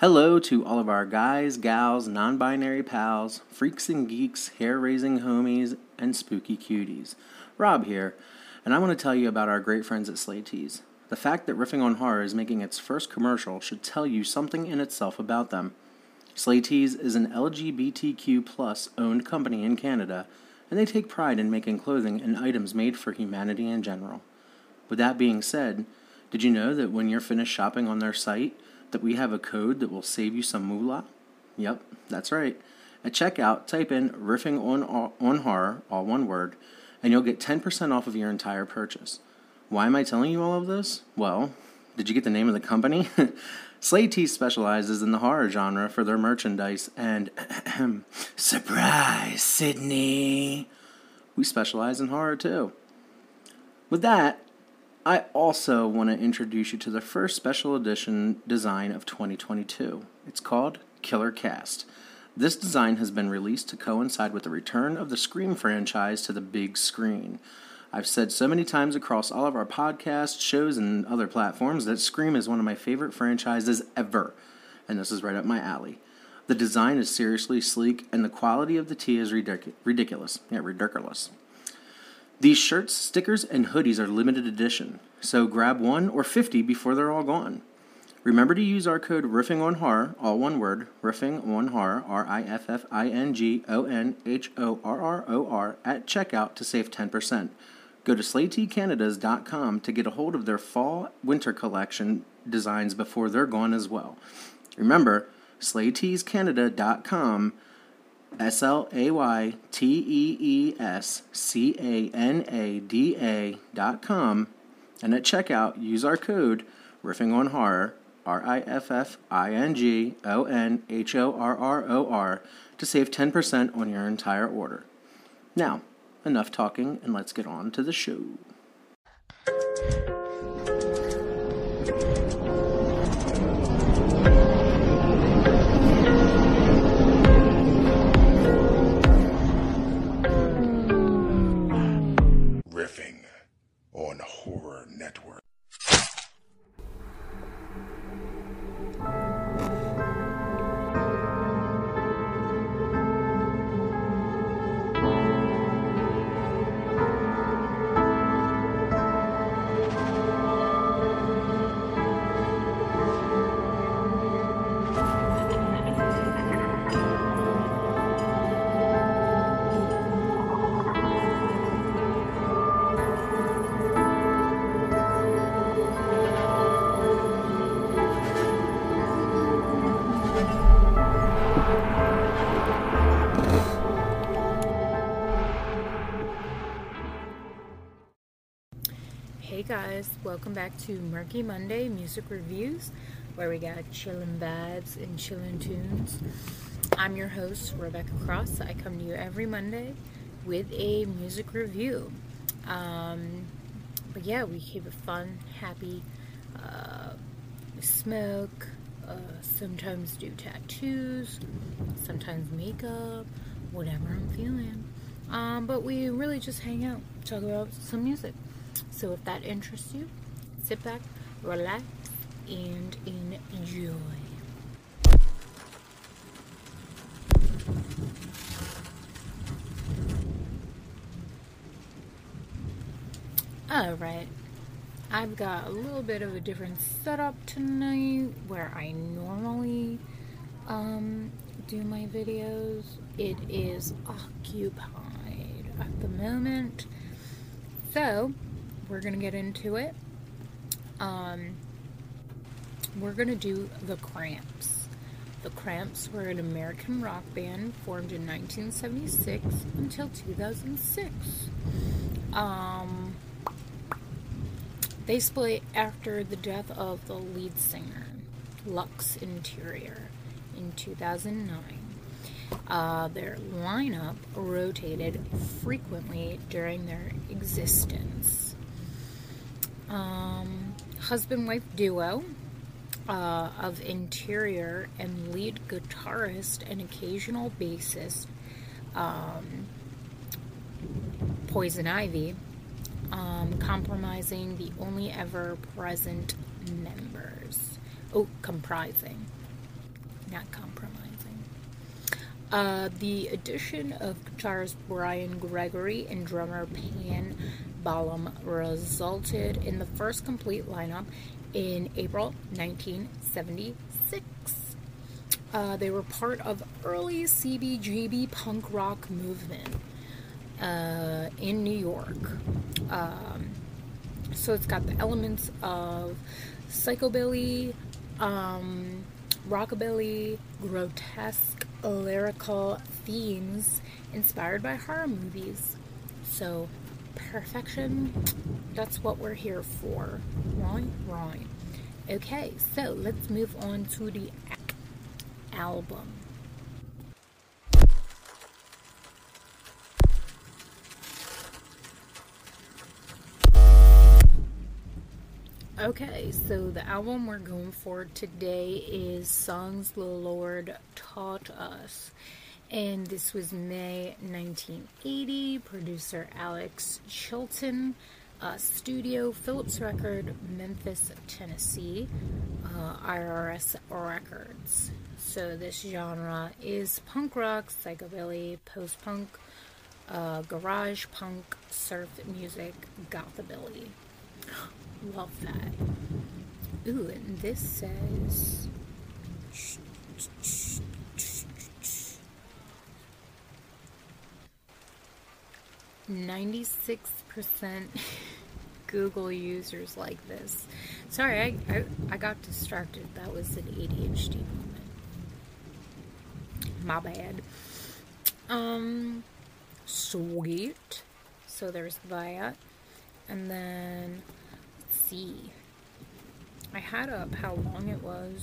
Hello to all of our guys, gals, non binary pals, freaks and geeks, hair raising homies, and spooky cuties. Rob here, and I want to tell you about our great friends at Slay Tees. The fact that Riffing on Horror is making its first commercial should tell you something in itself about them. Slay Tees is an LGBTQ plus owned company in Canada, and they take pride in making clothing and items made for humanity in general. With that being said, did you know that when you're finished shopping on their site, that we have a code that will save you some moolah? Yep, that's right. At checkout, type in riffing on, on horror, all one word, and you'll get 10% off of your entire purchase. Why am I telling you all of this? Well, did you get the name of the company? Slay Tees specializes in the horror genre for their merchandise, and surprise, Sydney! We specialize in horror too. With that, I also want to introduce you to the first special edition design of 2022. It's called Killer Cast. This design has been released to coincide with the return of the Scream franchise to the big screen. I've said so many times across all of our podcasts, shows, and other platforms that Scream is one of my favorite franchises ever, and this is right up my alley. The design is seriously sleek, and the quality of the tee is ridic- ridiculous. Yeah, ridiculous. These shirts, stickers, and hoodies are limited edition, so grab one or 50 before they're all gone. Remember to use our code Riffing on Horror, all one word, Riffing on Horror, R I F F I N G O N H O R R O R, at checkout to save 10%. Go to slayteescanada.com to get a hold of their fall winter collection designs before they're gone as well. Remember, slayteescanada.com, S L A Y T E E S C A N A D A.com, and at checkout, use our code Riffing on Horror, R I F F I N G O N H O R R O R, to save 10% on your entire order. Now, enough talking and let's get on to the show. On Horror Network. Guys, welcome back to Merky Monday Music Reviews, where we got chillin' vibes and chillin' tunes. I'm your host, Rebecca Cross. I come to you every Monday with a music review. Um, but yeah, we keep it fun, happy. Uh, smoke, uh, sometimes do tattoos, sometimes makeup, whatever I'm feeling. Um, but we really just hang out, talk about some music. So if that interests you, sit back, relax, and enjoy. Alright, I've got a little bit of a different setup tonight where I normally um, do my videos. It is occupied at the moment. So, we're gonna get into it. Um, we're gonna do the Cramps. The Cramps were an American rock band formed in 1976 until 2006. Um, they split after the death of the lead singer, Lux Interior, in 2009. Uh, their lineup rotated frequently during their existence. Um, husband wife duo uh, of interior and lead guitarist and occasional bassist um, Poison Ivy, um, compromising the only ever present members. Oh, comprising. not compromising. Uh, the addition of guitarist Bryan Gregory and drummer Pam Balam resulted in the first complete lineup in April 1976. Uh, they were part of early CBGB punk rock movement uh, in New York. Um, so it's got the elements of psychobilly, um, rockabilly, grotesque, lyrical themes inspired by horror movies. So, perfection, that's what we're here for. Right? Right. Okay, so let's move on to the album. Okay, so the album we're going for today is Songs the Lord Taught Us. And this was May 1980. Producer Alex Chilton. Uh, studio Phillips Record, Memphis, Tennessee. Uh, IRS Records. So this genre is punk rock, psychobilly, post punk, uh, garage punk, surf music, gothabilly. Love that. Ooh, and this says. Ninety-six percent Google users like this. Sorry, I, I I got distracted. That was an ADHD moment. My bad. Um, sweet. So there's that, and then see. I had up how long it was.